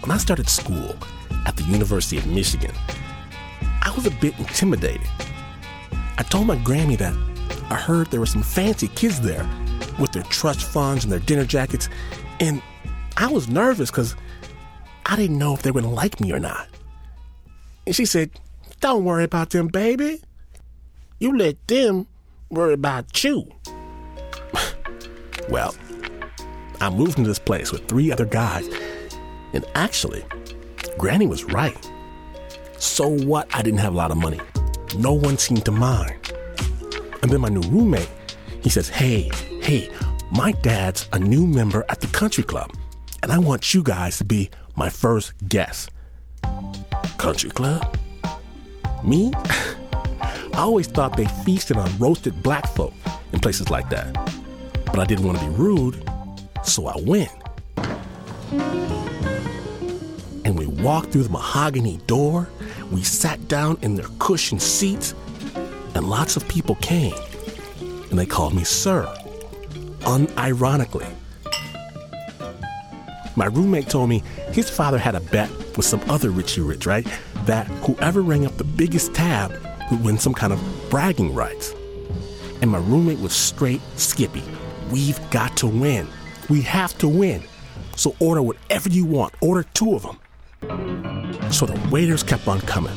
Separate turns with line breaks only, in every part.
when I started school at the University of Michigan, I was a bit intimidated. I told my Grammy that I heard there were some fancy kids there with their trust funds and their dinner jackets, and I was nervous because I didn't know if they were going to like me or not. And she said, Don't worry about them, baby. You let them worry about you. well, I moved into this place with three other guys, and actually, Granny was right. So what? I didn't have a lot of money. No one seemed to mind. And then my new roommate, he says, Hey, hey, my dad's a new member at the country club, and I want you guys to be my first guest. Country club? Me? I always thought they feasted on roasted black folk in places like that. But I didn't want to be rude, so I went. And we walked through the mahogany door. We sat down in their cushioned seats, and lots of people came. And they called me Sir, unironically. My roommate told me his father had a bet with some other Richie Rich, right? That whoever rang up the biggest tab would win some kind of bragging rights. And my roommate was straight skippy. We've got to win. We have to win. So order whatever you want. Order two of them. So the waiters kept on coming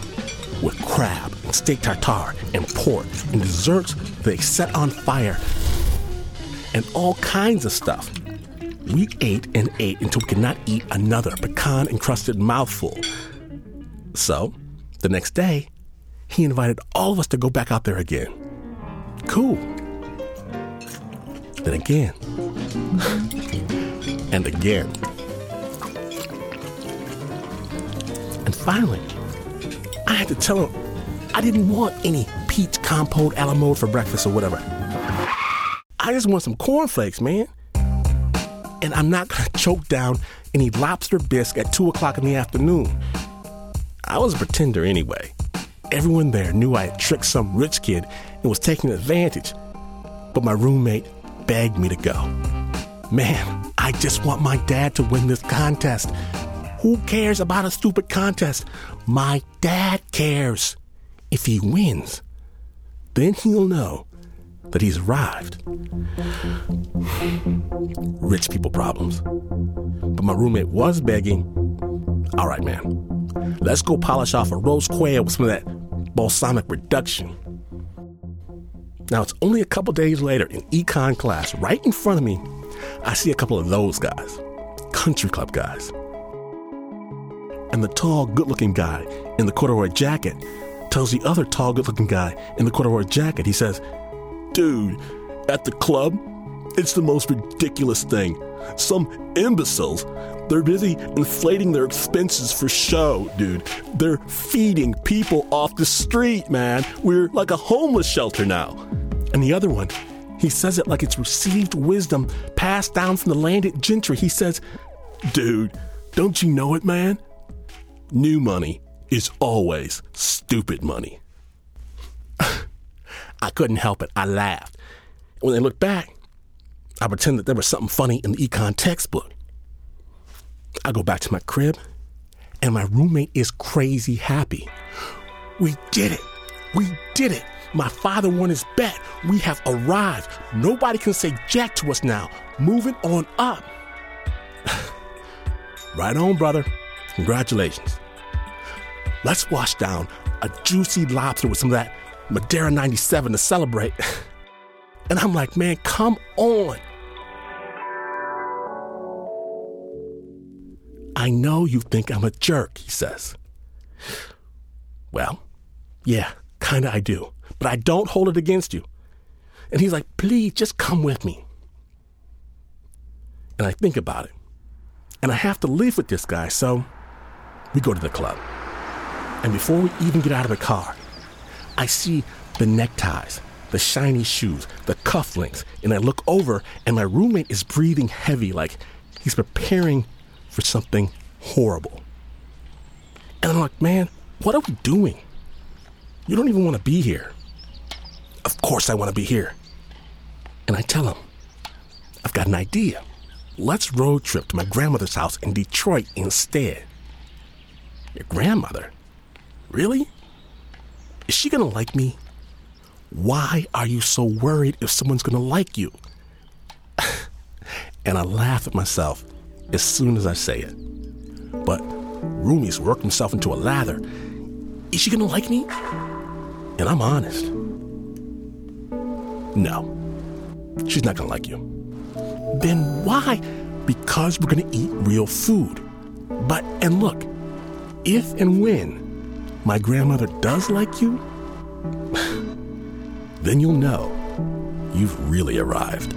with crab and steak tartare and pork and desserts they set on fire and all kinds of stuff. We ate and ate until we could not eat another pecan encrusted mouthful. So, the next day, he invited all of us to go back out there again. Cool. Then again. and again. And finally, I had to tell him I didn't want any peach compote a la mode for breakfast or whatever. I just want some cornflakes, man. And I'm not gonna choke down any lobster bisque at 2 o'clock in the afternoon. I was a pretender anyway. Everyone there knew I had tricked some rich kid and was taking advantage. But my roommate begged me to go. Man, I just want my dad to win this contest. Who cares about a stupid contest? My dad cares. If he wins, then he'll know that he's arrived. Rich people problems. But my roommate was begging, all right, man, let's go polish off a roast quail with some of that balsamic reduction. Now, it's only a couple days later in econ class, right in front of me, I see a couple of those guys, country club guys. And the tall, good looking guy in the corduroy jacket tells the other tall, good looking guy in the corduroy jacket, he says, Dude, at the club, it's the most ridiculous thing. Some imbeciles, they're busy inflating their expenses for show, dude. They're feeding people off the street, man. We're like a homeless shelter now. And the other one, he says it like it's received wisdom passed down from the landed gentry. He says, Dude, don't you know it, man? New money is always stupid money. I couldn't help it. I laughed. When they looked back, I pretend that there was something funny in the econ textbook. I go back to my crib, and my roommate is crazy happy. We did it. We did it. My father won his bet. We have arrived. Nobody can say jack to us now. Moving on up. right on, brother. Congratulations. Let's wash down a juicy lobster with some of that Madeira 97 to celebrate. And I'm like, man, come on. I know you think I'm a jerk, he says. Well, yeah, kinda I do. But I don't hold it against you. And he's like, please, just come with me. And I think about it. And I have to live with this guy, so we go to the club. And before we even get out of the car, I see the neckties, the shiny shoes, the cufflinks, and I look over and my roommate is breathing heavy like he's preparing for something horrible. And I'm like, man, what are we doing? You don't even want to be here. Of course I want to be here. And I tell him, I've got an idea. Let's road trip to my grandmother's house in Detroit instead. Your grandmother? Really? Is she gonna like me? Why are you so worried if someone's gonna like you? and I laugh at myself as soon as I say it. But Roomie's worked himself into a lather. Is she gonna like me? And I'm honest. No, she's not gonna like you. Then why? Because we're gonna eat real food. But, and look, if and when my grandmother does like you, then you'll know you've really arrived.